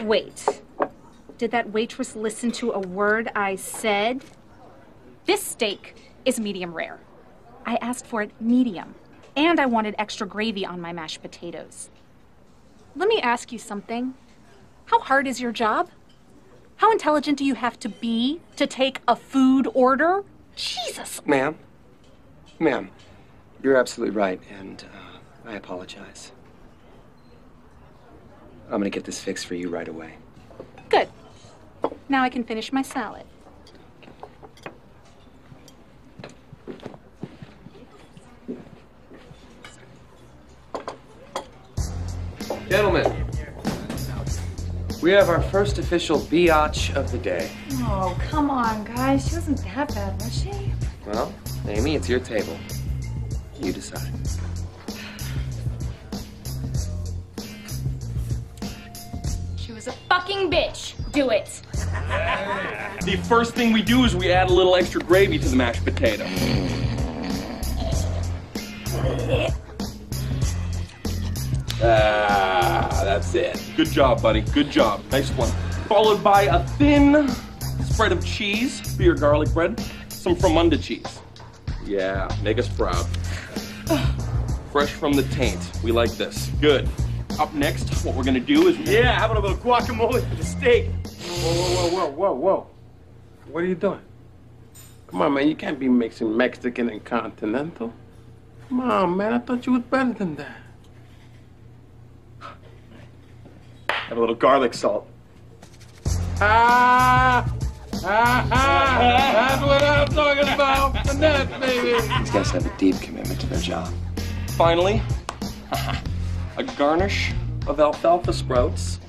Wait. Did that waitress listen to a word I said? This steak is medium rare. I asked for it medium. And I wanted extra gravy on my mashed potatoes. Let me ask you something. How hard is your job? How intelligent do you have to be to take a food order? Jesus. Ma'am, ma'am, you're absolutely right, and uh, I apologize. I'm gonna get this fixed for you right away. Good. Now I can finish my salad. Gentlemen, we have our first official biatch of the day. Oh, come on, guys. She wasn't that bad, was she? Well, Amy, it's your table. You decide. Was a fucking bitch. Do it. The first thing we do is we add a little extra gravy to the mashed potato. Ah, that's it. Good job, buddy. Good job. Nice one. Followed by a thin spread of cheese for your garlic bread. Some Fromunda cheese. Yeah, make us proud. Fresh from the taint. We like this. Good. Up next, what we're gonna do is yeah, how about a little guacamole for the steak? Whoa, whoa, whoa, whoa, whoa, whoa. What are you doing? Come on, man. You can't be mixing Mexican and continental. Come on, man. I thought you was better than that. Have a little garlic salt. Ah! Ah, ah! That's what I'm talking about. Finesse, baby. These guys have a deep commitment to their job. Finally, a garnish of alfalfa sprouts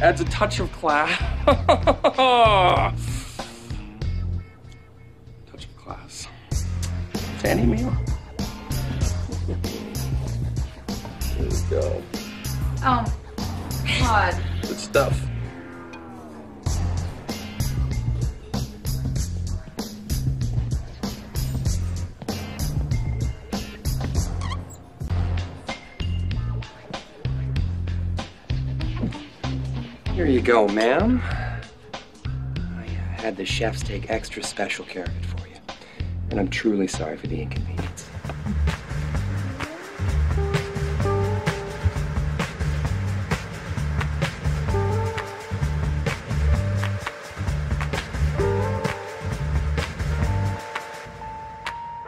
adds a touch of class. touch of class. Any meal. There we go. Oh, God. Good stuff. Here you go, ma'am. I had the chefs take extra special care of it for you. And I'm truly sorry for the inconvenience.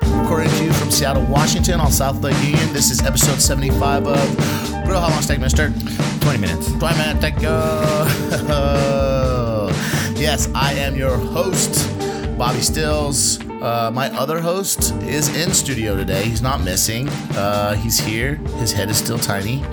According to you from Seattle, Washington on South Lake Union, this is episode 75 of Grill. How long steak, mister? 20 minutes. 20 minutes, take go. yes, I am your host, Bobby Stills. Uh, my other host is in studio today. He's not missing. Uh, he's here. His head is still tiny.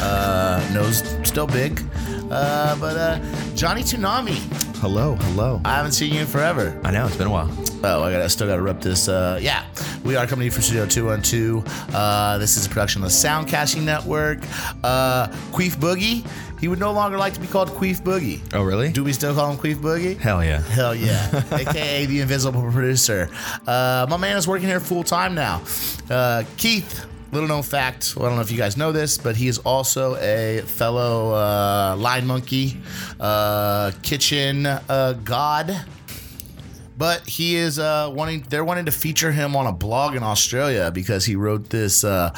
Uh, nose still big. Uh, but uh, Johnny Tsunami. Hello, hello. I haven't seen you in forever. I know, it's been a while. Oh, I got I still got to rep this. Uh, yeah, we are coming to you from Studio 212. Uh, this is a production of the Soundcasting Network. Uh, Queef Boogie. He would no longer like to be called Queef Boogie. Oh, really? Do we still call him Queef Boogie? Hell yeah. Hell yeah. AKA the invisible producer. Uh, my man is working here full time now. Uh, Keith, little known fact. Well, I don't know if you guys know this, but he is also a fellow uh, line monkey, uh, kitchen uh, god. But he is uh, wanting, they're wanting to feature him on a blog in Australia because he wrote this. Uh,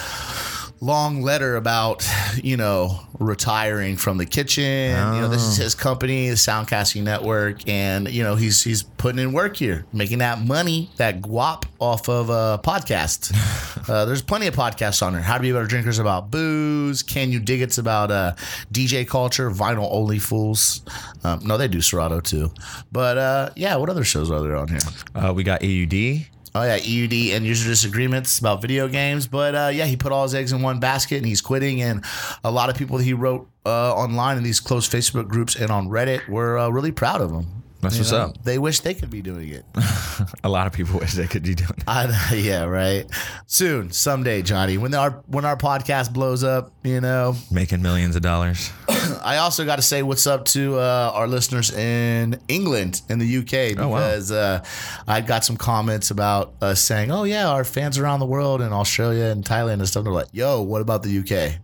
long letter about you know retiring from the kitchen. You know this is his company the soundcasting network and you know he's he's putting in work here making that money that guap off of a podcast. Uh, there's plenty of podcasts on there. How to be better drinkers about booze can you dig it's about uh, dj culture vinyl only fools. Um, no they do serato too. But uh, yeah what other shows are there on here? Uh, we got AUD. Oh yeah, EUD and user disagreements about video games. But uh, yeah, he put all his eggs in one basket and he's quitting. And a lot of people he wrote uh, online in these closed Facebook groups and on Reddit were uh, really proud of him. That's You what's know, up. They wish they could be doing it. A lot of people wish they could be doing that. I, yeah, right. Soon, someday, Johnny, when our when our podcast blows up, you know, Making millions of dollars. I also got to say what's up to uh, our listeners in England and the UK Oh, wow. because uh, I got some comments about us saying, "Oh yeah, our fans around the world in Australia and Thailand and stuff." They're like, "Yo, what about the UK?"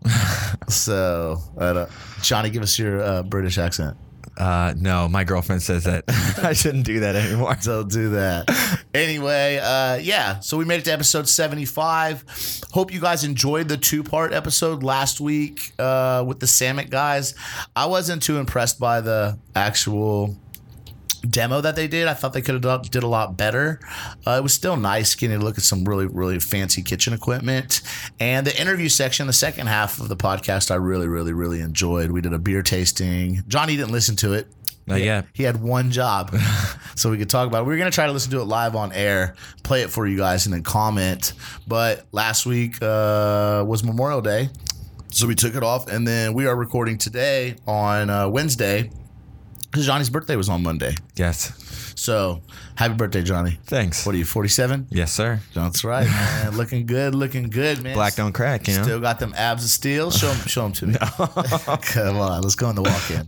so, Johnny, give us your uh, British accent. Uh, no, my girlfriend says that I shouldn't do that anymore. Don't do that. anyway, uh, yeah. So we made it to episode 75. Hope you guys enjoyed the two part episode last week uh, with the Samet guys. I wasn't too impressed by the actual demo that they did. I thought they could have done, did a lot better. Uh, it was still nice getting to look at some really, really fancy kitchen equipment. And the interview section, the second half of the podcast, I really, really, really enjoyed. We did a beer tasting. Johnny didn't listen to it. Not yet. He had one job, so we could talk about it. We were going to try to listen to it live on air, play it for you guys, and then comment. But last week uh, was Memorial Day, so we took it off, and then we are recording today on uh, Wednesday because Johnny's birthday was on Monday. Yes. So happy birthday, Johnny. Thanks. What are you, 47? Yes, sir. That's right, man. looking good, looking good, man. Black don't crack, you know? Still got them abs of steel. Show them, show them to me. Come on, let's go in the walk-in.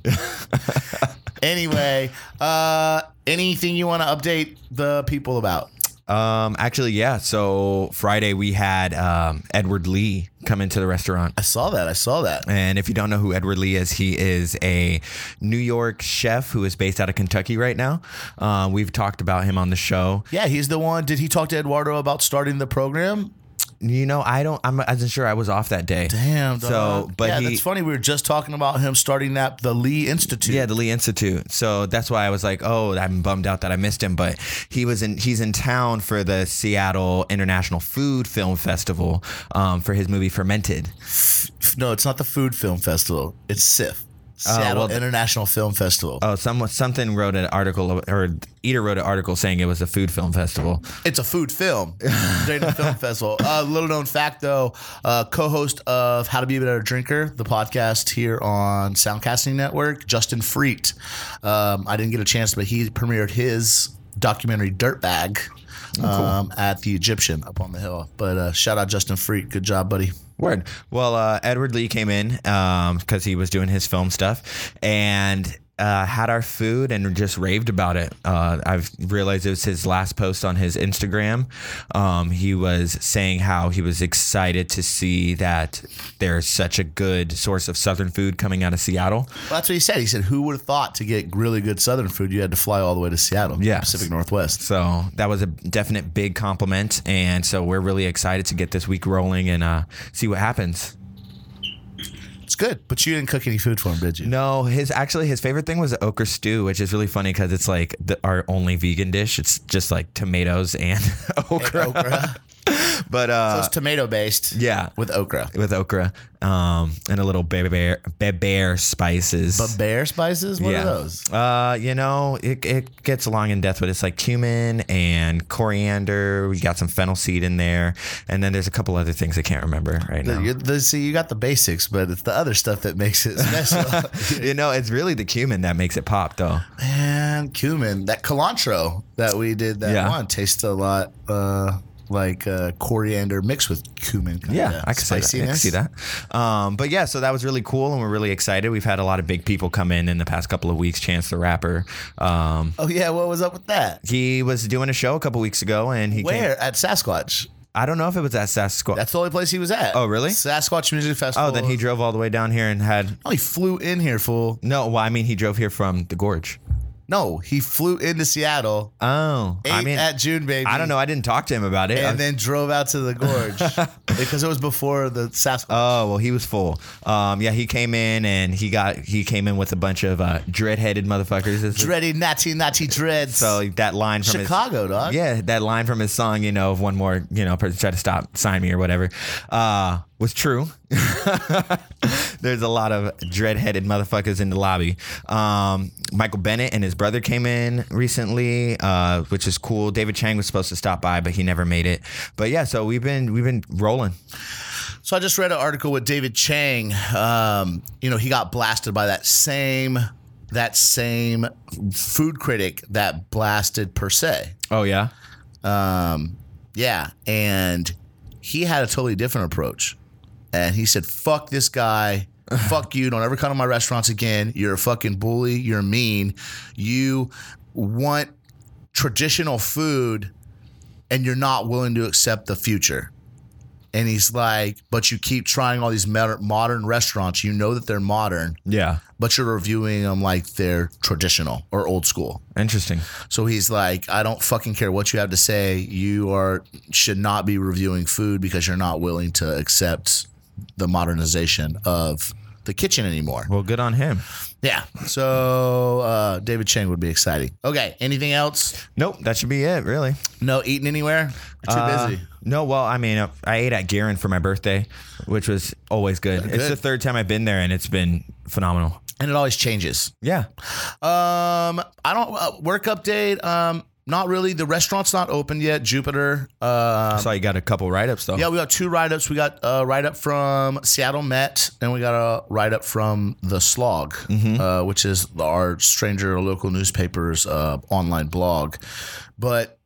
anyway, uh, anything you want to update the people about? Um, actually, yeah. So Friday we had um, Edward Lee come into the restaurant. I saw that. I saw that. And if you don't know who Edward Lee is, he is a New York chef who is based out of Kentucky right now. Uh, we've talked about him on the show. Yeah, he's the one. Did he talk to Edouardo about starting the program? You know, I don't. I'm, I wasn't sure. I was off that day. Damn. So, dog. but yeah, he, that's funny. We were just talking about him starting that the Lee Institute. Yeah, the Lee Institute. So that's why I was like, oh, I'm bummed out that I missed him. But he was in he's in town for the Seattle International Food Film Festival um, for his movie Fermented. No, it's not the Food Film Festival. It's SIFF. Seattle well, International Film Festival. Oh, someone something wrote an article or Eater wrote an article saying it was a food film festival. It's a food film. Dayton Film Festival. Uh, little known fact though, uh, co-host of How to Be a Better Drinker, the podcast here on Soundcasting Network, Justin Freet. Um, I didn't get a chance, but he premiered his documentary Dirtbag um, at the Egyptian up on the hill. But uh, shout out Justin Freet. Good job, buddy. Word. Well, uh, Edward Lee came in because he was doing his film stuff and uh, had our food and just raved about it. Uh, I've realized it was his last post on his Instagram. Um, he was saying how he was excited to see that there's such a good source of Southern food coming out of Seattle. Well, that's what he said. He said, "Who would have thought to get really good Southern food, you had to fly all the way to Seattle, Yes. Pacific Northwest." So that was a definite big compliment. And so we're really excited to get this week rolling and uh, see what happens. It's good, but you didn't cook any food for him, did you? No, his actually his favorite thing was okra stew, which is really funny because it's like the, our only vegan dish. It's just like tomatoes and okra. Okra. But so uh, it's tomato based. yeah, with okra. with okra um, and a little bear bear spices. But bear spices? What yeah. are those? Uh, you know, it, it gets along in depth, but it's like cumin and coriander. We got some fennel seed in there, and then there's a couple other things I can't remember right now. You- the- see, you got the basics, but it's the other stuff that makes it special. you know, it's really the cumin that makes it pop, though. Man, cumin, that cilantro that we did that Yeah. one tastes a lot uh, like uh, coriander mixed with cumin. Yeah, I can see that. I can see that. Um, but yeah, so that was really cool, and we're really excited. We've had a lot of big people come in in the past couple of weeks. Chance the Rapper, um, Oh yeah, what was up with that? he was doing a show a couple weeks ago, and he came- Where at Sasquatch? I don't know if it was at Sasquatch. That's the only place he was at. Oh, really? Sasquatch Music Festival. oh, then he drove all the way down here and had. Oh, he flew in here, fool. No, well, I mean, he drove here from the Gorge. No, he flew into Seattle. Oh, I mean, at JuneBaby. I don't know. I didn't talk to him about it. And then drove out to the gorge because it was before the Sasquatch. Oh well, he was full. Um, yeah, he came in and he got he came in with a bunch of uh, dread-headed motherfuckers. Dready natty natty dreads. So that line from his- Chicago, dog. Yeah, that line from his song, you know, of one more, you know, person try to stop, sign me or whatever, uh, was true. There's a lot of dread-headed motherfuckers in the lobby. Um, Michael Bennett and his brother came in recently, uh, which is cool. David Chang was supposed to stop by, but he never made it. But yeah, so we've been we've been rolling. So I just read an article with David Chang. Um, you know, he got blasted by that same that same food critic that blasted per se. Oh yeah, Um, yeah, and he had a totally different approach. And he said, "Fuck this guy. Fuck you. Don't ever come to my restaurants again. You're a fucking bully. You're mean. You want traditional food and you're not willing to accept the future. And he's like, but you keep trying all these modern restaurants. You know that they're modern, Yeah. but you're reviewing them like they're traditional or old school. Interesting. So he's like, I don't fucking care what you have to say. You are should not be reviewing food because you're not willing to accept the modernization of the kitchen anymore. Well, good on him. Yeah. So uh, David Chang would be exciting. Okay. Anything else? Nope, that should be it, really. No eating anywhere? Too Uh, busy. No, well, I mean, I ate at Garen for my birthday, which was always good. It's the third time I've been there, and it's been phenomenal. And it always changes. Yeah. Um, I don't uh, work update. Um, not really. The restaurant's not open yet. Jupiter. Uh, I saw you got a couple write ups though. Yeah, we got two write ups. We got a write up from Seattle Met, and we got a write up from The Slog, uh, which is our stranger local newspaper's uh, online blog. But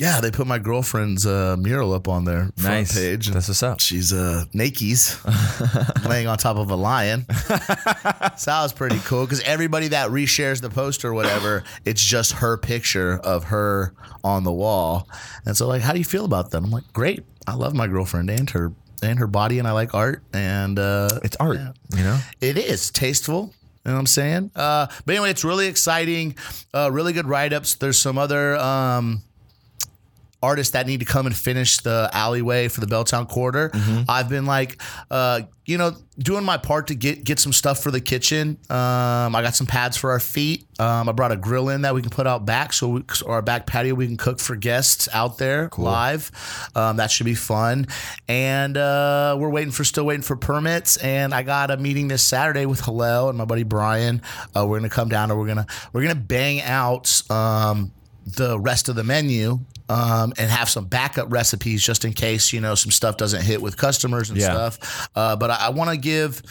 yeah, they put my girlfriend's uh, mural up on their front Nice. page. That's what's up. She's uh, Nake's laying on top of a lion. so that was pretty cool because everybody that reshares the post or whatever, it's just her picture of her on the wall. And so, like, how do you feel about that? I'm like, great. I love my girlfriend and her and her body, and I like art. And uh, It's art, you know? it is tasteful. You know what I'm saying? Uh, but anyway, it's really exciting. Uh, really good write ups. There's some other um, artists that need to come and finish the alleyway for the Belltown Quarter. I've been like, uh, you know, doing my part to get get some stuff for the kitchen. Um, I got some pads for our feet. Um, I brought a grill in that we can put out back, so we, or our back patio we can cook for guests out there live. Um, that should be fun. And uh, we're waiting for still waiting for permits. And I got a meeting this Saturday with Hillel and my buddy Brian. Uh, we're gonna come down and we're gonna we're gonna bang out. Um, the rest of the menu um, and have some backup recipes just in case you know some stuff doesn't hit with customers and Yeah. stuff. Uh, but I, I want to give.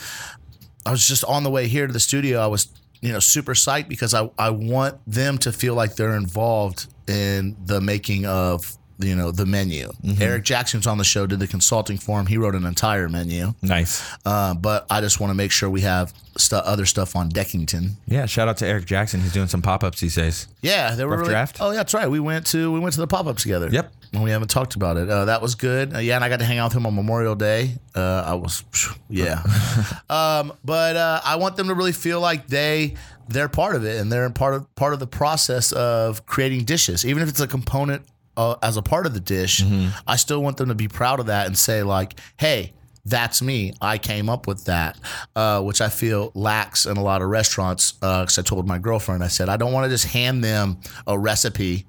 I was just on the way here to the studio. I was you know super psyched because I I want them to feel like they're involved in the making of you know the menu. Eric Jackson's on the show, did the consulting for him. He wrote an entire menu. Nice. Uh, but I just want to make sure we have stu- other stuff on Deckington. Yeah, shout out to Eric Jackson. He's doing some pop ups these days. Yeah, they were really, draft? Oh, yeah, that's right. We went to we went to the pop ups together. Yep. And we haven't talked about it. Uh, that was good. Uh, yeah, and I got to hang out with him on Memorial Day. Uh, I was, yeah. um, but uh, I want them to really feel like they they're part of it and they're part of part of the process of creating dishes, even if it's a component uh, as a part of the dish. I still want them to be proud of that and say like, hey. That's me. I came up with that, uh, which I feel lacks in a lot of restaurants. Because I told my girlfriend, I said, I don't want to just hand them a recipe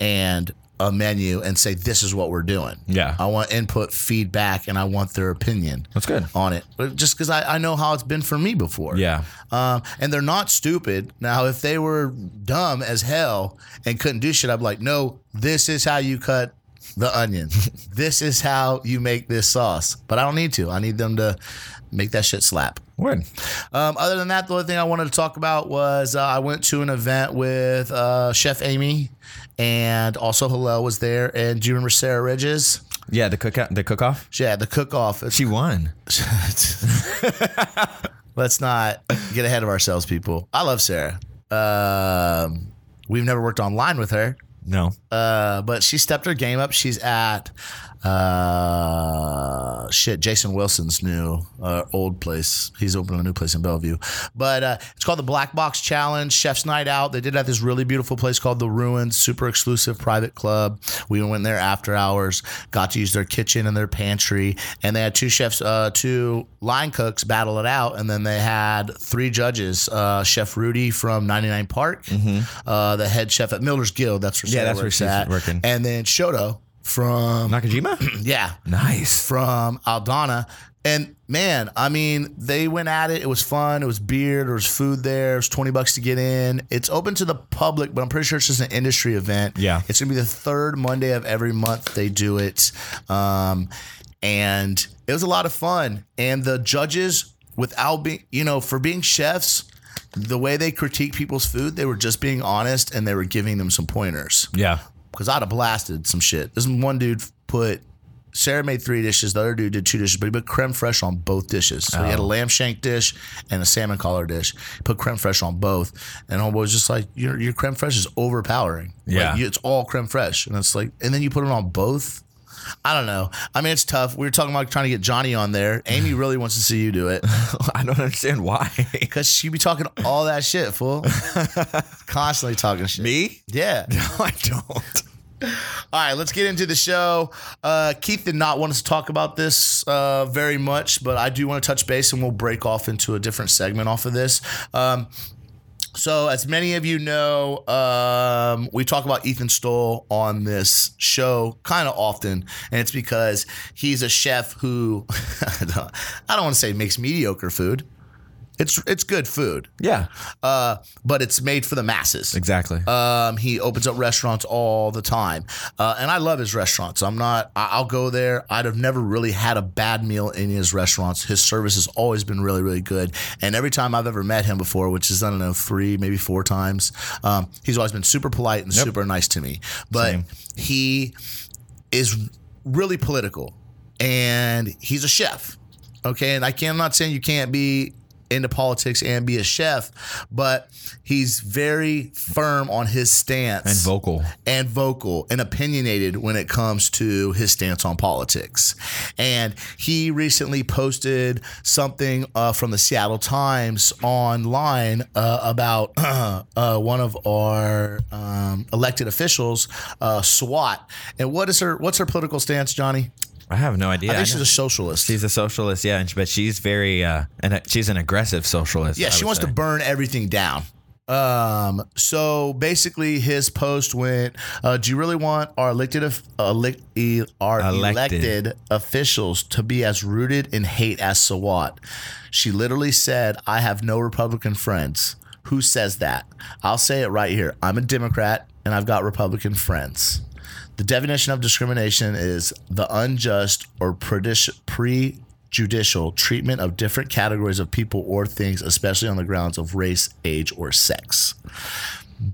and a menu and say this is what we're doing. Yeah. I want input, feedback, and I want their opinion. That's good. on it. But just because I, I know how it's been for me before. Yeah. Um, and they're not stupid. Now, if they were dumb as hell and couldn't do shit, I'd be like, no, this is how you cut the onion. this is how you make this sauce. But I don't need to. I need them to make that shit slap. Word. Um, other than that, the only thing I wanted to talk about was uh, I went to an event with uh, Chef Amy and also Hillel was there. And do you remember Sarah Ridges? Yeah, the cook the cook off. Yeah, the cook off. She won. Let's not get ahead of ourselves, people. I love Sarah. Um, we've never worked online with her, No. uh, but she stepped her game up. She's at uh, shit Jason Wilson's new uh, old place. He's opening a new place in Bellevue, but uh, it's called the Black Box Challenge Chef's Night Out. They did it at this really beautiful place called the Ruins, super exclusive private club. We went there after hours, got to use their kitchen and their pantry, and they had two chefs, uh, two line cooks battle it out, and then they had three judges: uh, Chef Rudy from 99 Park, uh, the head chef at Miller's Guild. That's where Mm-hmm. Yeah, that's where she's at, working. and then Shota from Nakajima? yeah nice. from Adana. And man, I mean, they went at it. It was fun. It was beer. There was food there. It was 20 bucks to get in. It's open to the public, but I'm pretty sure it's just an industry event. Yeah. It's going to be the third Monday of every month they do it. Um, and it was a lot of fun. And the judges, without being, you know, for being chefs, the way they critique people's food, they were just being honest and they were giving them some pointers Yeah. Because I'd have blasted some shit. This one dude put Sarah made three dishes. The other dude did two dishes, but he put creme fraiche on both dishes. So he had a Oh. lamb shank dish and a salmon collar dish. He put creme fraiche on both, and homeboy was just like, "Your your creme fraiche is overpowering. Yeah. like, you- it's all creme fraiche." And it's like, and then you put it on both. I don't know. I mean, it's tough. We were talking about trying to get Johnny on there. Amy really wants to see you do it I don't understand why. because she be talking all that shit, fool. Constantly talking shit. Me? Yeah. No, I don't. All right, let's get into the show. Uh, Keith did not want us to talk about this uh, very much, but I do want to touch base and we'll break off into a different segment off of this. Um, so, as many of you know, um, we talk about Ethan Stowell on this show kind of often, and it's because he's a chef who I don't, I don't want to say makes mediocre food. It's it's good food, Yeah, uh, but it's made for the masses. exactly. Um, he opens up restaurants all the time, uh, and I love his restaurants. I'm not. I- I'll go there. I'd have never really had a bad meal in his restaurants. His service has always been really, really good. And every time I've ever met him before, which is I don't know three, maybe four times, um, he's always been super polite and super nice to me. But Same. he is really political, and he's a chef. Okay, and I can, I'm not saying you can't be into politics and be a chef, but he's very firm on his stance and vocal. and vocal and opinionated when it comes to his stance on politics. And he recently posted something uh, from the Seattle Times online uh, about uh, one of our um, elected officials, uh, Sawant. And what is her? What's her political stance, Johnny? I have no idea. I think she's a socialist. She's a socialist, yeah, and- but she's very, uh, and she's an aggressive socialist. Yeah, I she wants say. to burn everything down. Um, so basically, his post went, uh, "Do you really want our elected, of- elect, e- our Elected. elected officials to be as rooted in hate as Sawant?" She literally said, "I have no Republican friends." Who says that? I'll say it right here. I'm a Democrat, and I've got Republican friends. The definition of discrimination is the unjust or prejudicial treatment of different categories of people or things, especially on the grounds of race, age, or sex.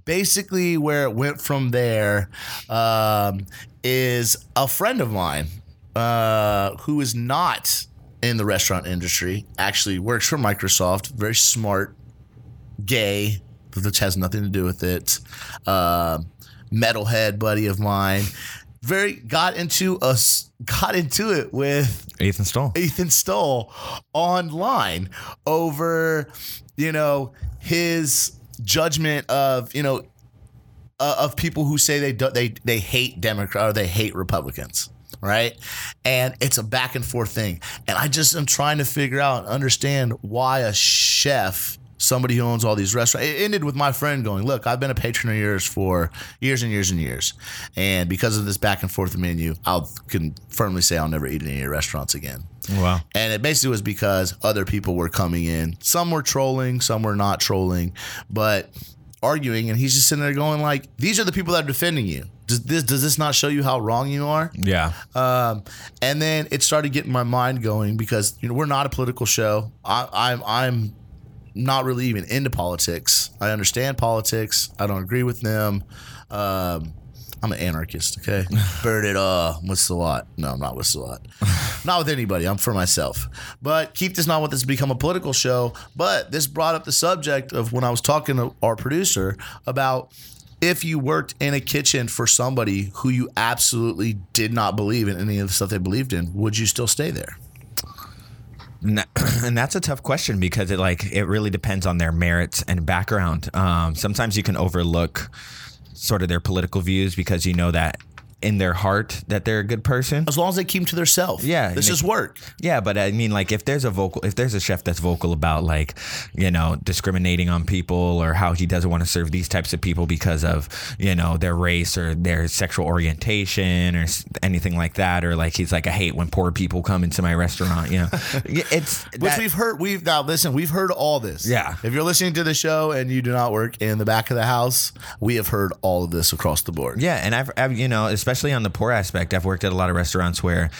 Basically, where it went from there um, is a friend of mine uh, who is not in the restaurant industry, actually works for Microsoft, very smart, gay, which has nothing to do with it. Uh, metalhead buddy of mine, very got into us got into it with Ethan Stowell. Ethan Stowell online over, you know, his judgment of you know uh, of people who say they do, they they hate Democrat or they hate Republicans. Right. And it's a back and forth thing. And I just am trying to figure out, understand why a chef, somebody who owns all these restaurants, it ended with my friend going, Look, I've been a patron of yours for years and years and years. And because of this back and forth menu, I can firmly say I'll never eat in any of your restaurants again. Wow. And it basically was because other people were coming in. Some were trolling, some were not trolling, but arguing. And he's just sitting there going like, "These are the people that are defending you. Does this does this not show you how wrong you are?" Yeah. Um, and then it started getting my mind going because you know we're not a political show. I, I'm I'm not really even into politics. I understand politics. I don't agree with them. Um, I'm an anarchist. Okay, burn it all. What's the lot? No, I'm not with the lot. not with anybody. I'm for myself. But keep this not want this to become a political show. But this brought up the subject of when I was talking to our producer about if you worked in a kitchen for somebody who you absolutely did not believe in any of the stuff they believed in, would you still stay there? And, that- and that's a tough question because it like it really depends on their merits and background. Um, sometimes you can overlook sort of their political views because you know that in their heart that they're a good person. As long as they keep to themselves. Yeah, This is work. Yeah, but I mean, like, if there's a vocal, if there's a chef that's vocal about like, you know, discriminating on people or how he doesn't want to serve these types of people because of, you know, their race or their sexual orientation or anything like that, or like he's like, I hate when poor people come into my restaurant. You know, it's Which that- we've heard. We've now listen. We've heard all this. Yeah. If you're listening to the show and you do not work in the back of the house, we have heard all of this across the board. Yeah, and I've, I've you know, especially on the poor aspect, I've worked at a lot of restaurants where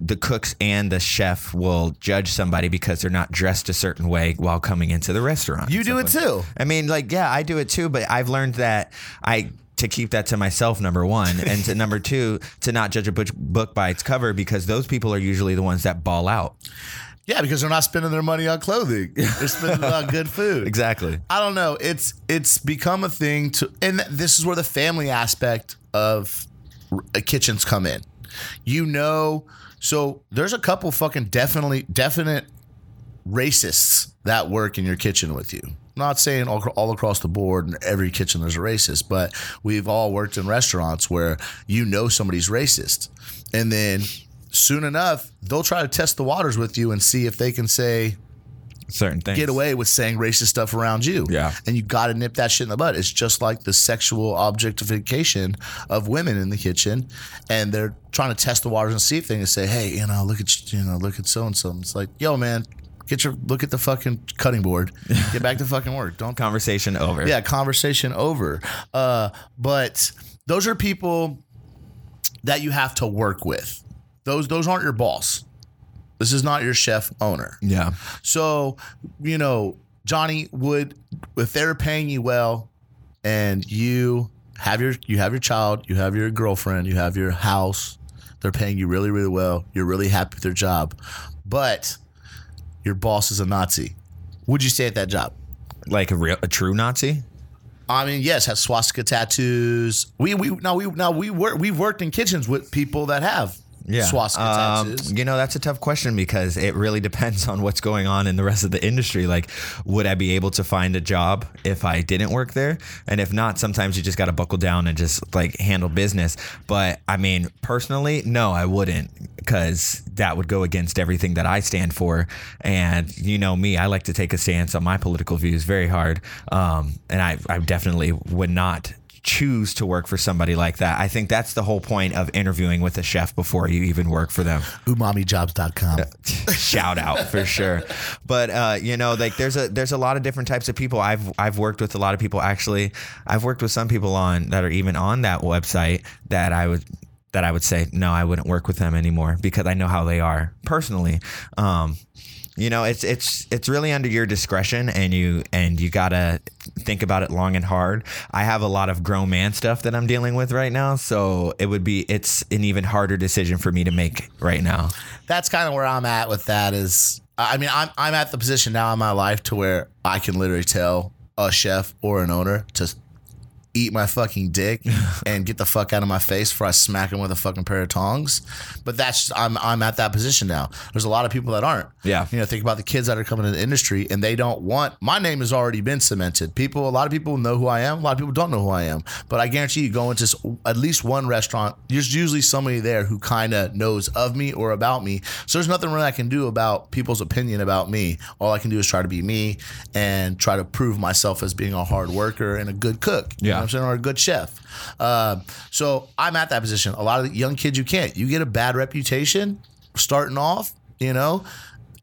the cooks and the chef will judge somebody because they're not dressed a certain way while coming into the restaurant. You do it like- too. I mean, like, yeah, I do it too, but I've learned that I to keep that to myself, number one, and to number two, to not judge a book by its cover because those people are usually the ones that ball out. Yeah, because they're not spending their money on clothing. They're spending it on good food. Exactly. I don't know. It's it's become a thing to, and this is where the family aspect of kitchens come in. You know, so there's a couple fucking definitely definite racists that work in your kitchen with you. Not saying all, all across the board in every kitchen there's a racist, but we've all worked in restaurants where you know somebody's racist, and then soon enough they'll try to test the waters with you and see if they can say Certain things. get away with saying racist stuff around you. Yeah. And you got to nip that shit in the butt. It's just like the sexual objectification of women in the kitchen. And they're trying to test the waters and see if they can say, hey, you know, look at, you know, look at so and so. It's like, yo, man, get your, look at the fucking cutting board. Get back to fucking work. Don't Conversation over. yeah, conversation over. Uh, but those are people that you have to work with. Those those aren't your boss. This is not your chef owner. Yeah. So, you know, Johnny would if they're paying you well and you have your you have your child, you have your girlfriend, you have your house, they're paying you really, really well, you're really happy with their job. But your boss is a Nazi. Would you stay at that job? Like a real, a true Nazi. I mean, yes, has swastika tattoos. We we now we now we work we've worked in kitchens with people that have swastika Um, tattoos. you know, that's a tough question because it really depends on what's going on in the rest of the industry. Like, would I be able to find a job if I didn't work there? And if not, sometimes you just got to buckle down and just like handle business. But I mean, personally, no, I wouldn't because that would go against everything that I stand for. And you know me, I like to take a stance on my political views very hard. Um, and I, I definitely would not choose to work for somebody like that. I think that's the whole point of interviewing with a chef before you even work for them. umamijobs.com. Shout out for sure. But uh, you know, like there's a there's a lot of different types of people. I've I've worked with a lot of people actually. I've worked with some people on that are even on that website that I would that I would say no, I wouldn't work with them anymore because I know how they are personally. Um, you know, it's it's it's really under your discretion, and you and you gotta think about it long and hard. I have a lot of grown man stuff that I'm dealing with right now, so it would be it's an even harder decision for me to make right now. that's kind of where I'm at with that is I mean I'm I'm at the position now in my life to where I can literally tell a chef or an owner to eat my fucking dick and get the fuck out of my face before I smack him with a fucking pair of tongs. But that's I'm I'm at that position now. There's a lot of people that aren't. Yeah. You know, think about the kids that are coming into the industry and they don't want my name has already been cemented. People a lot of people know who I am, a lot of people don't know who I am. But I guarantee you go into at least one restaurant, there's usually somebody there who kind of knows of me or about me. So there's nothing really I can do about people's opinion about me. All I can do is try to be me and try to prove myself as being a hard worker and a good cook. You know Yeah. I'm saying? Or a good chef. Uh, so I'm at that position. A lot of young kids, you can't. You get a bad reputation starting off, you know,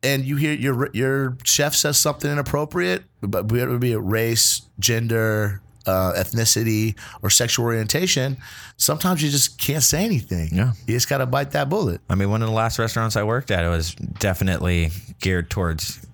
and you hear your your chef says something inappropriate, but it would be a race, gender, uh, ethnicity, or sexual orientation. Sometimes you just can't say anything. Yeah. you just got to bite that bullet. I mean, one of the last restaurants I worked at, it was definitely geared towards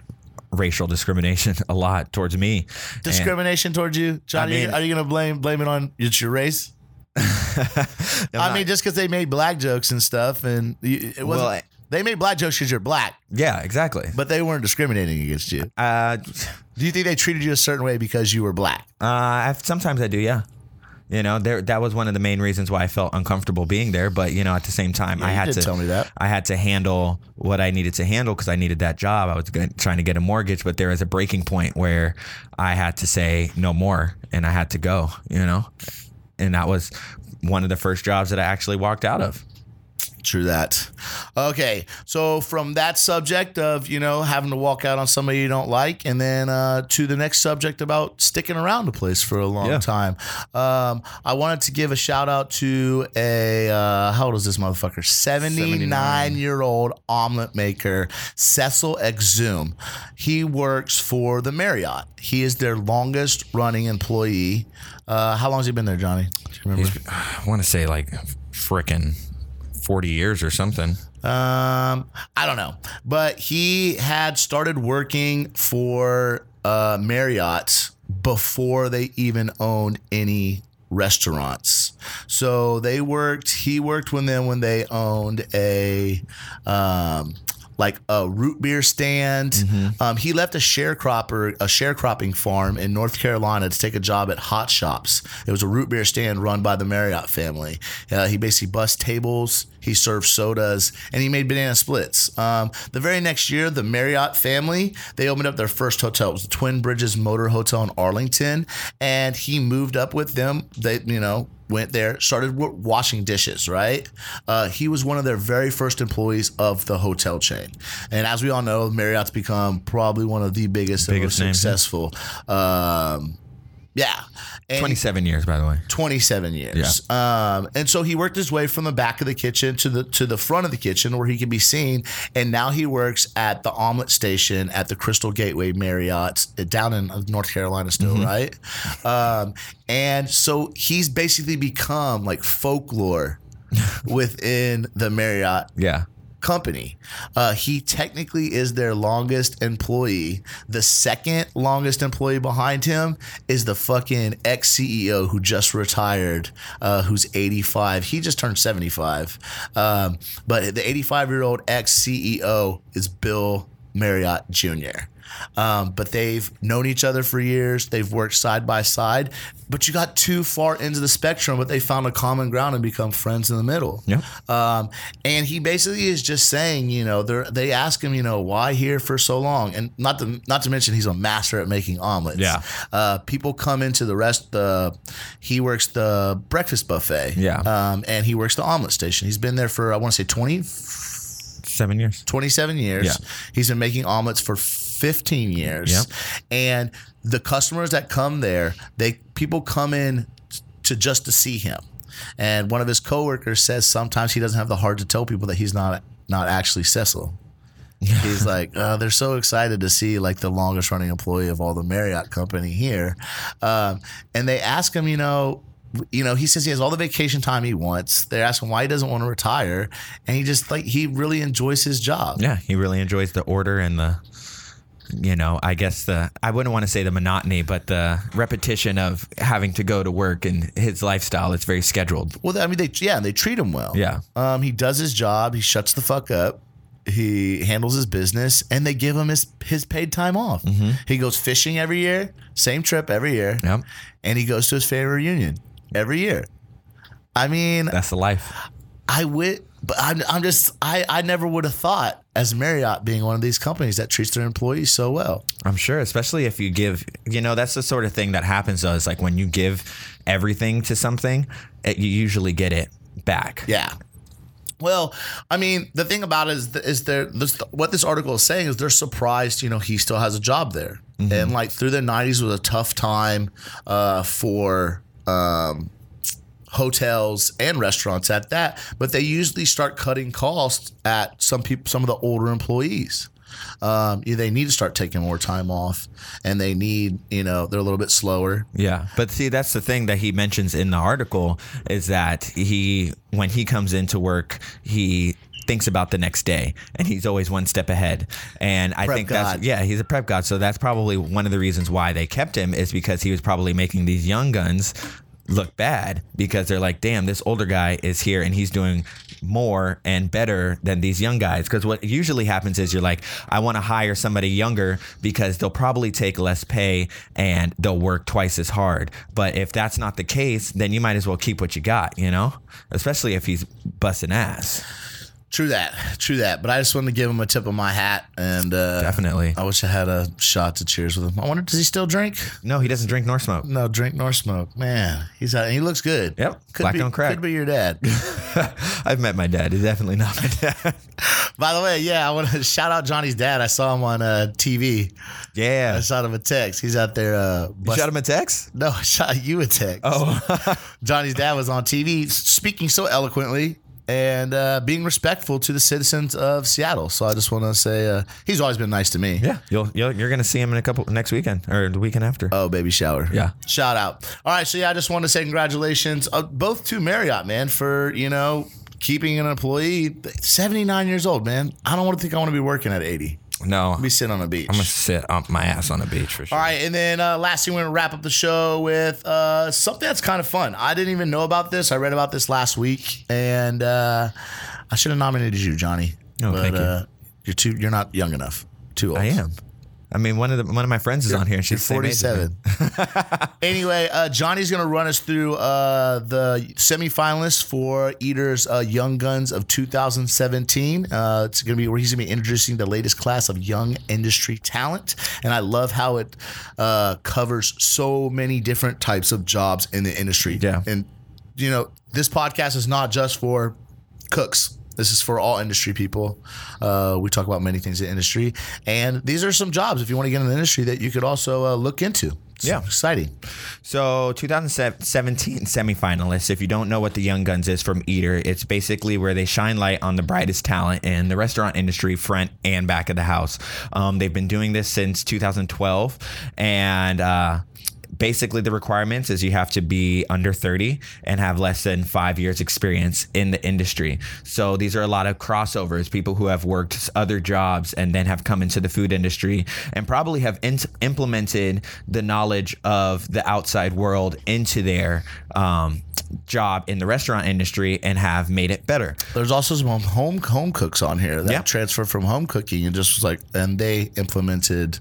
racial discrimination a lot towards me. And- Discrimination towards you, Johnny. I mean- are you going to blame blame it on it's your race? I not- mean, just because they made black jokes and stuff, and it wasn't. Well, I- they made black jokes because you're black, yeah, exactly. but they weren't discriminating against you. Uh, Do you think they treated you a certain way because you were black? uh, I've, sometimes I do, yeah. You know, there that was one of the main reasons why I felt uncomfortable being there. But you know, at the same time, I had to tell me that. I had to handle what I needed to handle because I needed that job. I was good, trying to get a mortgage, but there was a breaking point where I had to say no more, and I had to go. You know, and that was one of the first jobs that I actually walked out of. True that. Okay, so from that subject of you know having to walk out on somebody you don't like, and then uh, to the next subject about sticking around a place for a long Yeah. time. Um, I wanted to give a shout out to a uh, how old is this motherfucker? Seventy nine year old omelet maker Cecil Exum. He works for the Marriott. He is their longest running employee. Uh, how long has he been there, Johnny? Do you remember? I want to say like frickin' 40 years or something. Um, I don't know, but he had started working for uh, Marriott before they even owned any restaurants. So they worked. He worked with them when they owned a. Um, like a root beer stand. Um, he left a sharecropper, a sharecropping farm in North Carolina to take a job at Hot Shoppes. It was a root beer stand run by the Marriott family. Uh, he basically bussed tables, he served sodas, and he made banana splits. Um, the very next year, the Marriott family they opened up their first hotel. It was the Twin Bridges Motor Hotel in Arlington, and he moved up with them. They, you know, went there, started washing dishes, right? Uh, he was one of their very first employees of the hotel chain. And as we all know, Marriott's become probably one of the biggest, and most Biggest successful. Um, yeah. And 27 years, by the way. 27 years. Um, and so he worked his way from the back of the kitchen to the to the front of the kitchen where he could be seen. And now he works at the omelet station at the Crystal Gateway Marriott uh, down in North Carolina still, right? Um, and so he's basically become like folklore within the Marriott Yeah. Company. Uh, he technically is their longest employee. The second longest employee behind him is the fucking ex CEO who just retired, uh, who's 85. He just turned 75. Um, but the 85 year old ex CEO is Bill Marriott Jr. Um, but they've known each other for years. They've worked side by side. But you got too far into the spectrum, but they found a common ground and become friends in the middle. Yeah. Um, and he basically is just saying, you know, they they ask him, you know, why here for so long, and not to not to mention he's a master at making omelets. Yeah. Uh, people come into the rest. The he works the breakfast buffet. Yeah. Um, and he works the omelet station. He's been there for I want to say 20, Seven years. 27 years. Yeah. He's been making omelets for 15 years. Yep. And the customers that come there, they people come in to just to see him. And one of his coworkers says sometimes he doesn't have the heart to tell people that he's not not actually Cecil. He's like, uh, they're so excited to see like the longest running employee of all the Marriott company here, um, and they ask him, you know, you know, he says he has all the vacation time he wants. They're asking why he doesn't want to retire, and he just like he really enjoys his job. Yeah, he really enjoys the order and the, you know, I guess the I wouldn't want to say the monotony, but the repetition of having to go to work and his lifestyle. It's very scheduled. Well, I mean, they yeah, they treat him well. Yeah. Um, he does his job. He shuts the fuck up. He handles his business, and they give him his his paid time off. He goes fishing every year, same trip every year, Yep, and he goes to his family reunion every year. I mean, that's the life. I would, but I'm, I'm just, I, I never would have thought as Marriott being one of these companies that treats their employees so well. I'm sure, especially if you give, you know, that's the sort of thing that happens though. Is like when you give everything to something, it, you usually get it back. Yeah. Well, I mean, the thing about it is, is there this, what this article is saying is they're surprised, you know, he still has a job there, and like through the '90s was a tough time uh, for um, hotels and restaurants at that. But they usually start cutting costs at some people, some of the older employees. Um, they need to start taking more time off, and they need, you know, they're a little bit slower. Yeah, but see, that's the thing that he mentions in the article is that he, when he comes into work, he thinks about the next day, and he's always one step ahead. And I Prep think god. that's yeah, he's a prep god. So that's probably one of the reasons why they kept him is because he was probably making these young guns look bad because they're like, damn, this older guy is here and he's doing more and better than these young guys. Because what usually happens is you're like, I want to hire somebody younger because they'll probably take less pay and they'll work twice as hard. But if that's not the case, then you might as well keep what you got, you know? Especially if he's busting ass. True that, true that. But I just wanted to give him a tip of my hat, and uh, Definitely. I wish I had a shot to cheers with him. I wonder, does he still drink? No, he doesn't drink nor smoke. No, drink nor smoke. Man, he's out. And He looks good. Yep, could black be, don't crack. Could be your dad. I've met my dad. He's definitely not my dad. By the way, yeah, I want to shout out Johnny's dad. I saw him on uh, TV. Yeah, I yeah. shot him a text. He's out there. Uh, You shot him a text? No, I shot you a text. Oh. Johnny's dad was on TV speaking so eloquently and uh, being respectful to the citizens of Seattle. So I just want to say uh, he's always been nice to me. yeah. You'll, you'll, you're going to see him in a couple next weekend or the weekend after. Oh, baby shower. Yeah. Shout out. All right. So, yeah, I just want to say congratulations uh, both to Marriott, man, for, you know, keeping an employee 79 years old, man. I don't want to think I want to be working at 80. No, Be sitting on a beach. I'm gonna sit on my ass on a beach for sure. All right, and then uh, last thing we're gonna wrap up the show with uh, something that's kind of fun. I didn't even know about this. I read about this last week, and uh, I should have nominated you, Johnny. Oh, but thank you. Uh, you're too. You're not young enough. Too old. I am. I mean, one of the one of my friends is on here, and she's the same age as me. 47. anyway, uh, Johnny's going to run us through uh, the semifinalists for Eater's uh, Young Guns of 2017. Uh, it's going to be where he's going to be introducing the latest class of young industry talent, and I love how it uh, covers so many different types of jobs in the industry. Yeah. and you know, this podcast is not just for cooks. This is for all industry people. Uh, we talk about many things in industry, and these are some jobs if you want to get in the industry that you could also uh, look into. It's Yeah. exciting. So 2017 semifinalists. If you don't know what the Young Guns is from Eater, it's basically where they shine light on the brightest talent in the restaurant industry, front and back of the house. Um, they've been doing this since 2012, and. Uh, Basically, the requirements is you have to be under 30 and have less than five years experience in the industry. So these are a lot of crossovers, people who have worked other jobs and then have come into the food industry and probably have in- implemented the knowledge of the outside world into their um, job in the restaurant industry and have made it better. There's also some home home cooks on here that Yeah. transferred from home cooking and just was like, and they implemented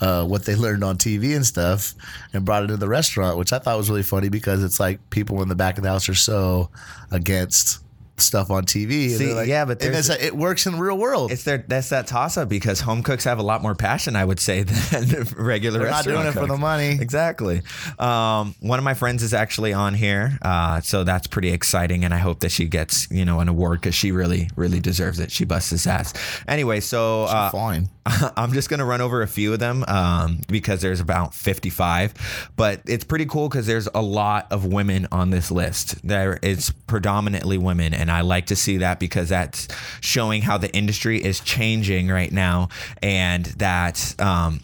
uh, what they learned on TV and stuff and brought it to the restaurant, which I thought was really funny because it's like people in the back of the house are so against stuff on TV. See, like- yeah, but there's- it works in the real world. It's their that's that toss up because home cooks have a lot more passion, I would say, than regular They're not doing it for the money. Exactly. Um, one of my friends is actually on here, uh, so that's pretty exciting, and I hope that she gets you know an award because she really really deserves it. She busts his ass. Anyway, so uh, Fine. I'm just gonna run over a few of them um, because there's about 55, but it's pretty cool because there's a lot of women on this list. There it's predominantly women, and I like to see that because that's showing how the industry is changing right now, and that um,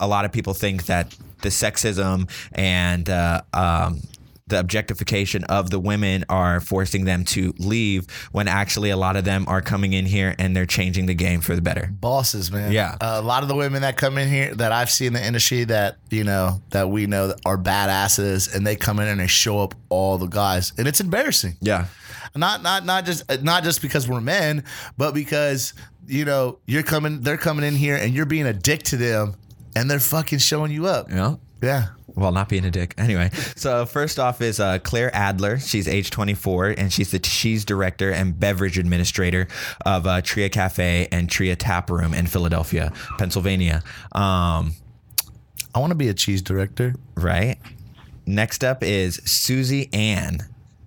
a lot of people think that the sexism and uh, um, the objectification of the women are forcing them to leave when actually a lot of them are coming in here and they're changing the game for the better. bosses, man. Yeah. Uh, a lot of the women that come in here that I've seen in the industry that you know that we know that are badasses, and they come in and they show up all the guys, and it's embarrassing. Yeah. Not not not just not just because we're men, but because you know you're coming, they're coming in here, and you're being a dick to them, and they're fucking showing you up. Yeah. Yeah. Well, not being a dick. Anyway, so first off is uh, Claire Adler. She's age 24, and she's the cheese director and beverage administrator of uh, Tria Cafe and Tria Tap Room in Philadelphia, Pennsylvania. Um, I want to be a cheese director. right? Next up is Susie Ann.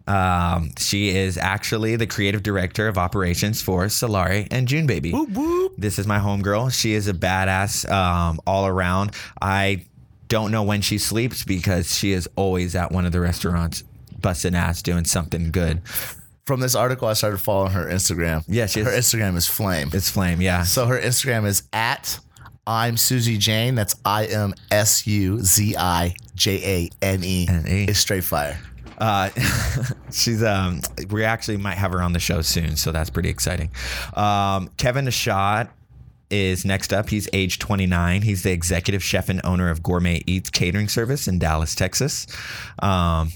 Um, she is actually the creative director of operations for Salare and JuneBaby. This is my homegirl. She is a badass um, all around. I don't know when she sleeps because she is always at one of the restaurants busting ass doing something good. From this article, I started following her Instagram. Yeah, she is- her Instagram is flame. It's Flame, yeah. So her Instagram is at I'm Susie Jane. That's I M S U Z I J A N E. It's straight fire. Uh, she's um, we actually might have her on the show soon, so that's pretty exciting. Um, Kevin Ashad is next up. He's age 29. He's the executive chef and owner of Gourmet Eats Catering Service in Dallas, Texas. Um,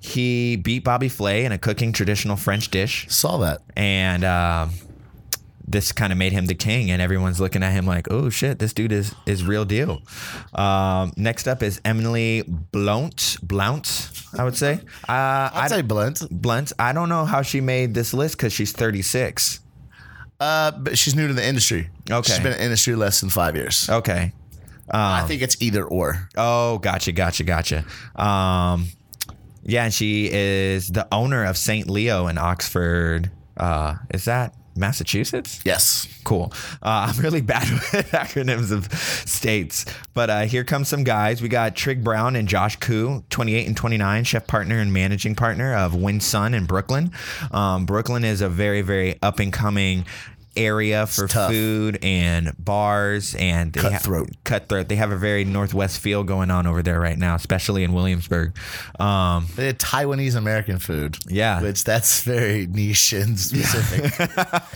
he beat Bobby Flay in a cooking traditional French dish, Saw that. and um, this kind of made him the king. And everyone's looking at him like, "Oh shit, this dude is is real deal." Um, next up is Emily Blount. Blount, I would say. Uh, I'd I say blunt. Blunt. I don't know how she made this list because she's 36. Uh, but she's new to the industry. Okay. She's been in the industry less than five years. Okay. I think it's either or. Oh, gotcha, gotcha, gotcha. Um, yeah, and she is the owner of St. Leo in Oxford. Uh, is that Massachusetts? Yes. Cool. Uh, I'm really bad with acronyms of states, but uh, here comes some guys. We got Trigg Brown and Josh Ku, 28 and 29, chef partner and managing partner of Win Son in Brooklyn. Um, Brooklyn is a very, very up and coming area for food and bars and they Cutthroat. Have, cutthroat. They have a very northwest feel going on over there right now, especially in Williamsburg. Um, They had Taiwanese American food. Yeah. Which that's very niche and specific.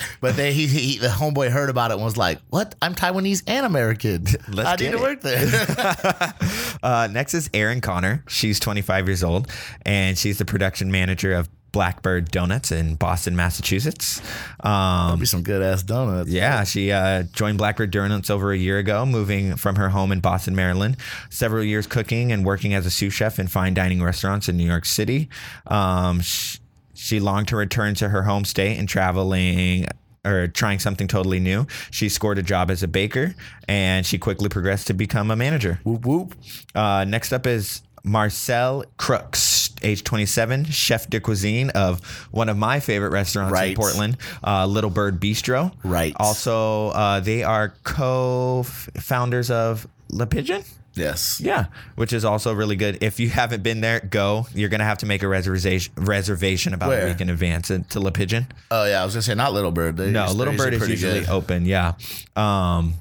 but they he, he the homeboy heard about it and was like, What? I'm Taiwanese and American. Let's I need get to work there. Uh, next is Erin Connor. She's 25 years old, and she's the production manager of Blackbird Donuts in Boston, Massachusetts. Um, Be some good ass donuts. yeah, she uh, joined Blackbird Donuts over a year ago, moving from her home in Boston, Maryland. Several years cooking and working as a sous chef in fine dining restaurants in New York City. Um, sh- she longed to return to her home state and traveling or trying something totally new. She scored a job as a baker and she quickly progressed to become a manager. Whoop whoop. Uh, next up is Marcel Crooks, age 27, chef de cuisine of one of my favorite restaurants in Portland, uh, Little Bird Bistro. Right. Also, uh, they are co-founders of Le Pigeon. Yes. Yeah, which is also really good. If you haven't been there, go. You're gonna have to make a reservation reservation about Where? a week in advance to Le Pigeon. Oh yeah, I was gonna say not Little Bird. They No, Little Bird is usually good. open. Yeah. Um,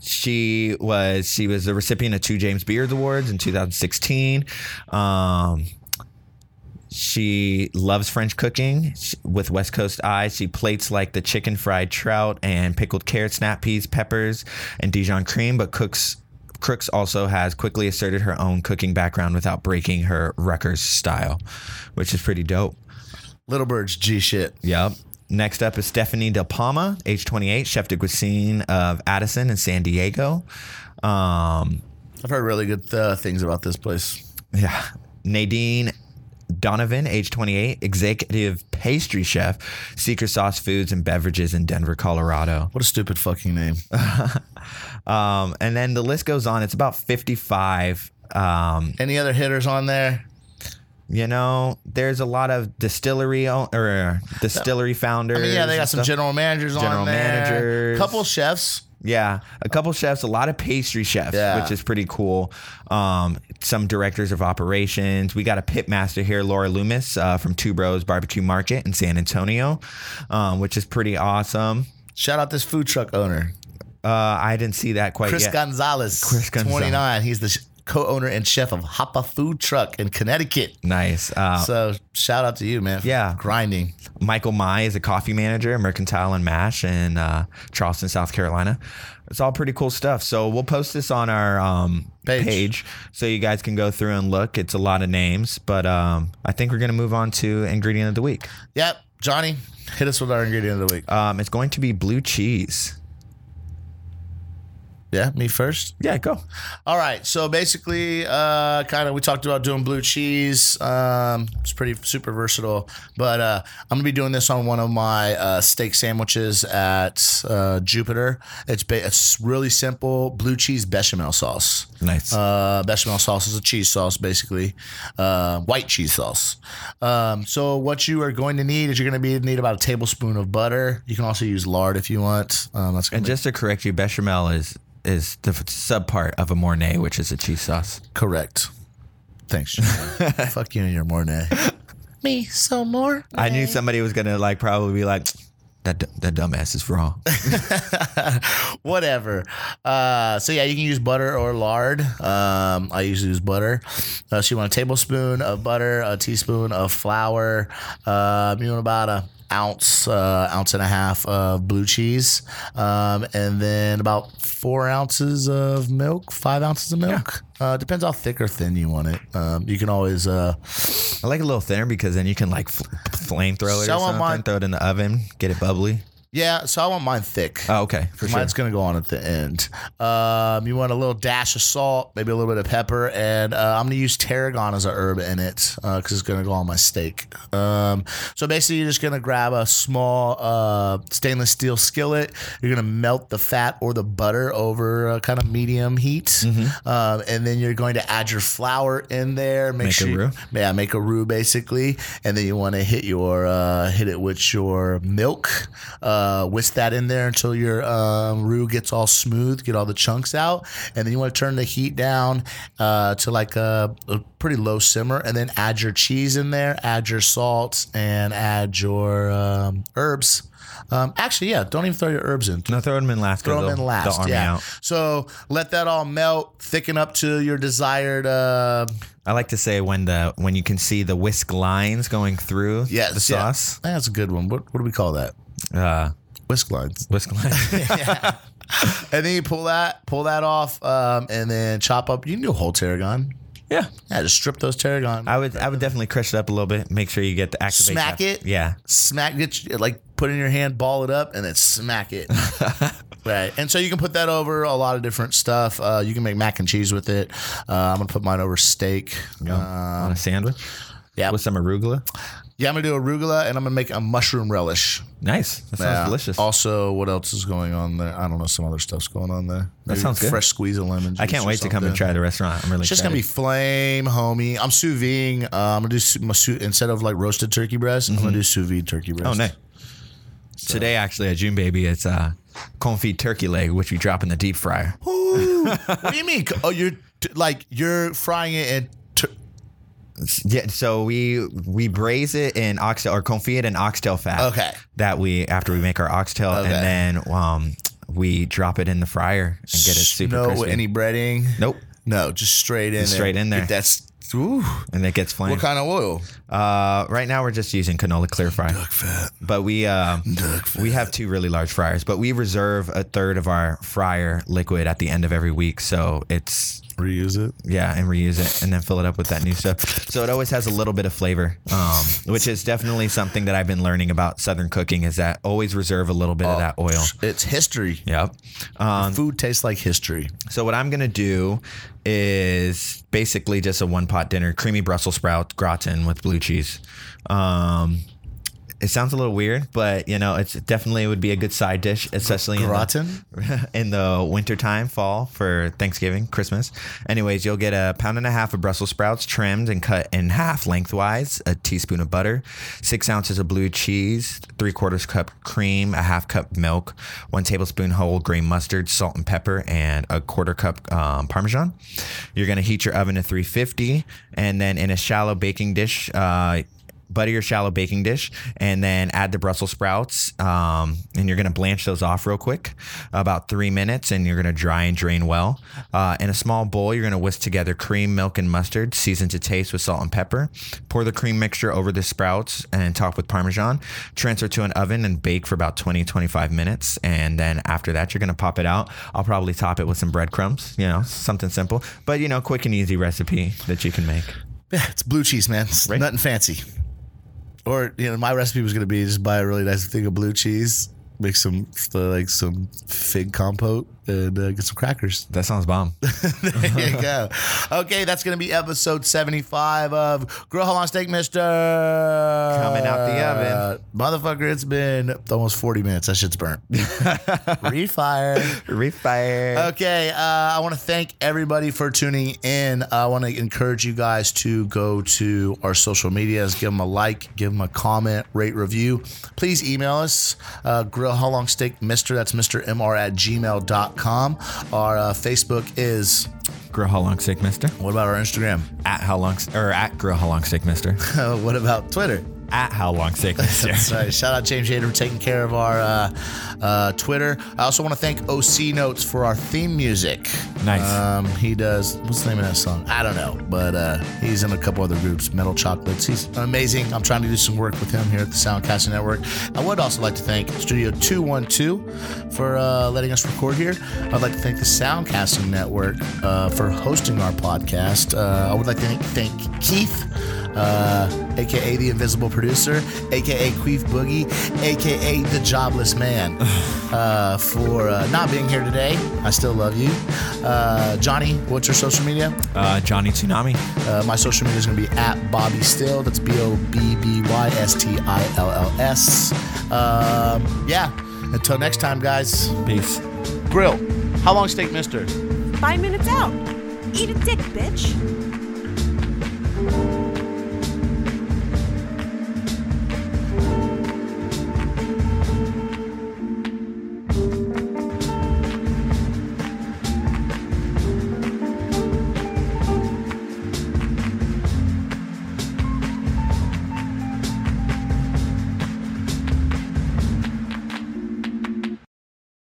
she was she was the recipient of two James Beard Awards in 2016. Um, she loves French cooking She- with West Coast eyes. She plates like the chicken fried trout and pickled carrot, snap peas, peppers, and Dijon cream, but cooks. Crooks also has quickly asserted her own cooking background without breaking her Rutgers style, which is pretty dope. Little Bird's G shit. Yep. Next up is Stephanie Del Palma, age 28, chef de cuisine of Addison in San Diego. Um, I've heard really good uh, things about this place. yeah. Nadine Donovan, age 28, executive pastry chef, Secret Sauce Foods and Beverages in Denver, Colorado. What a stupid fucking name. Um, and then the list goes on. It's about 55. Um, Any other hitters on there? you know, there's a lot of distillery o- or distillery founders. I mean, yeah, they got some stuff. general managers General on there. managers. Couple chefs. Yeah, a couple chefs, a lot of pastry chefs, Yeah. which is pretty cool. Um, some directors of operations. We got a pit master here, Laura Loomis uh, from Two Bros Barbecue Market in San Antonio, um, which is pretty awesome. Shout out this food truck owner, Uh, I didn't see that quite Chris yet. Gonzalez. Chris Gonzalez. 29. He's the co-owner and chef of Hapa Food Truck in Connecticut. nice. Uh, So shout out to you, man. Yeah. grinding. Michael Mai is a coffee manager, Mercantile and Mash in uh, Charleston, South Carolina. It's all pretty cool stuff. So we'll post this on our um, Page. page. so you guys can go through and look. It's a lot of names, but um, I think we're going to move on to ingredient of the week. Yep, Johnny, hit us with our ingredient of the week. Um, it's going to be blue cheese. Yeah, me first. Yeah, go. All right. So basically, uh, kind of, we talked about doing blue cheese. Um, it's pretty super versatile. But uh, I'm gonna be doing this on one of my uh, steak sandwiches at uh, Jupiter. It's ba- it's really simple blue cheese bechamel sauce. Nice. Uh, bechamel sauce is a cheese sauce, basically, uh, white cheese sauce. Um, so what you are going to need is you're going to be need about a tablespoon of butter. You can also use lard if you want. Um, that's gonna and be just to correct you, bechamel is is the f- sub part of a mornay, which is a cheese sauce. correct. Thanks. Sean. Fuck you and your Mornay. Me so more. I knew somebody was gonna like probably be like, that d- that dumbass is wrong. Whatever. Uh, so yeah, you can use butter or lard. Um, I usually use butter. Uh, so you want a tablespoon of butter, a teaspoon of flour. Um, you want about a ounce, uh, ounce and a half of blue cheese, um, and then about four ounces of milk, five ounces of milk. Uh, depends how thick or thin you want it. Um, you can always uh, I like a little thinner because then you can like fl- flamethrow it So or something, mine- throw it in the oven, get it bubbly. Yeah, so I want mine thick. Oh, okay, for sure. Mine's gonna go on at the end. Um, you want a little dash of salt, maybe a little bit of pepper, and uh, I'm gonna use tarragon as a herb in it because it's gonna go on my steak. Um, so basically, you're just gonna grab a small uh, stainless steel skillet. You're gonna melt the fat or the butter over a kind of medium heat, um, and then you're going to add your flour in there. Make, Make a sure, roux? yeah, make a roux basically, and then you want to hit your uh, hit it with your milk. Uh, uh, whisk that in there until your um, roux gets all smooth, get all the chunks out, and then you want to turn the heat down uh, to like a, a pretty low simmer, and then add your cheese in there, add your salt, and add your um, herbs. Um, actually, yeah, don't even throw your herbs in. No, throw them in last. Throw them in last. yeah. So let that all melt, thicken up to your desired. Uh, I like to say when the when you can see the whisk lines going through yes, the yeah. sauce. That's a good one. What, what do we call that? Uh, Whisk lines. whisk lines. And then you pull that, pull that off, um, and then chop up. You can do a whole tarragon. yeah. Yeah, just strip those tarragon. I would I would definitely crush it up a little bit. Make sure you get the activation. Smack it. Yeah. smack it. like put it in your hand, ball it up, and then smack it. right, and so you can put that over a lot of different stuff. Uh, you can make mac and cheese with it. Uh, I'm gonna put mine over steak. Go on a sandwich. yeah. With some arugula. Yeah, I'm gonna do arugula, and I'm gonna make a mushroom relish. Nice. That sounds Yeah. delicious. Also, what else is going on there? I don't know. Some other stuff's going on there. Maybe sounds good. Fresh squeeze of lemon. I can't wait to come and try the restaurant. I'm really It's just gonna be flame, homie. I'm sous videing. Uh, I'm gonna do my sous, instead of like roasted turkey breast. I'm gonna do sous vide turkey breast. Oh, nice. Today, actually, at JuneBaby, it's uh, confit turkey leg, which we drop in the deep fryer. What do you mean? Oh, you're t- like you're frying it in. Yeah, so we we braise it in oxtail or confit it in oxtail fat. Okay. That we after we make our oxtail, Okay. and then um, we drop it in the fryer and get it super no crispy. any breading. nope, No, just straight in. Just there. straight in there. That's ooh. and it gets flame. What kind of oil? Uh, right now we're just using canola clear fry. Duck fat. But we uh, Duck fat. we have two really large fryers, but we reserve a third of our fryer liquid at the end of every week, so it's reuse it. yeah, and reuse it and then fill it up with that new stuff. So it always has a little bit of flavor, um, which is definitely something that I've been learning about Southern cooking is that always reserve a little bit of that oil. It's history. Yep. Um, Food tastes like history. so what I'm gonna do is basically just a one pot dinner: creamy Brussels sprout gratin with blue cheese. Um, it sounds a little weird, but you know, it's definitely would be a good side dish, especially in the- Gratin? in the wintertime, fall for Thanksgiving, Christmas. Anyways, you'll get a pound and a half of Brussels sprouts trimmed and cut in half lengthwise, a teaspoon of butter, six ounces of blue cheese, three quarters cup cream, a half cup milk, one tablespoon whole grain mustard, salt and pepper, and a quarter cup um, Parmesan. You're going to heat your oven to 350, and then in a shallow baking dish, uh, butter your shallow baking dish and then add the Brussels sprouts. Um, and you're going to blanch those off real quick, about three minutes, and you're going to dry and drain well. Uh, in a small bowl, you're going to whisk together cream, milk, and mustard, season to taste with salt and pepper. Pour the cream mixture over the sprouts and top with Parmesan. Transfer to an oven and bake for about 20, 25 minutes. And then after that, you're going to pop it out. I'll probably top it with some breadcrumbs, you know, something simple, but you know, quick and easy recipe that you can make. Yeah, it's blue cheese, man. It's Right. nothing fancy. Or you know, my recipe was gonna be just buy a really nice thing of blue cheese, make some like some fig compote, and uh, get some crackers. That sounds bomb. there you go. Okay, that's gonna be episode seventy-five of Grill How Long Steak Mister. Coming out the oven. motherfucker. It's been almost forty minutes. That shit's burnt. Refire. Refire. Okay, uh, I want to thank everybody for tuning in. I want to encourage you guys to go to our social medias, give them a like, give them a comment, rate, review. Please email us, uh, grill how long steak mister, that's Mr. MR at gmail.com. Our uh, Facebook is, Grow how long steak mister? what about our Instagram? At how long or at Grow how long steak mister? what about Twitter? At how long mister? That's right. Shout out James Yader for taking care of our uh, uh, Twitter. I also want to thank OC Notes for our theme music. Nice. Um, he does. What's the name of that song? I don't know, but uh, he's in a couple other groups. Metal Chocolates. He's amazing. I'm trying to do some work with him here at the Soundcasting Network. I would also like to thank Studio 212 for uh, letting us record here. I'd like to thank the Soundcasting Network uh, for hosting our podcast. Uh, I would like to thank Keith uh, aka the Invisible Producer, aka Queef Boogie, aka the Jobless Man, uh, for uh, not being here today. I still love you. Uh, Johnny, what's your social media? Uh, Johnny Tsunami. Uh, my social media is going to be at Bobby Still. That's B O B B Y S T I L L S. Um, yeah. Until next time, guys. Peace. Grill. How long steak, mister? Five minutes out. Eat a dick, bitch.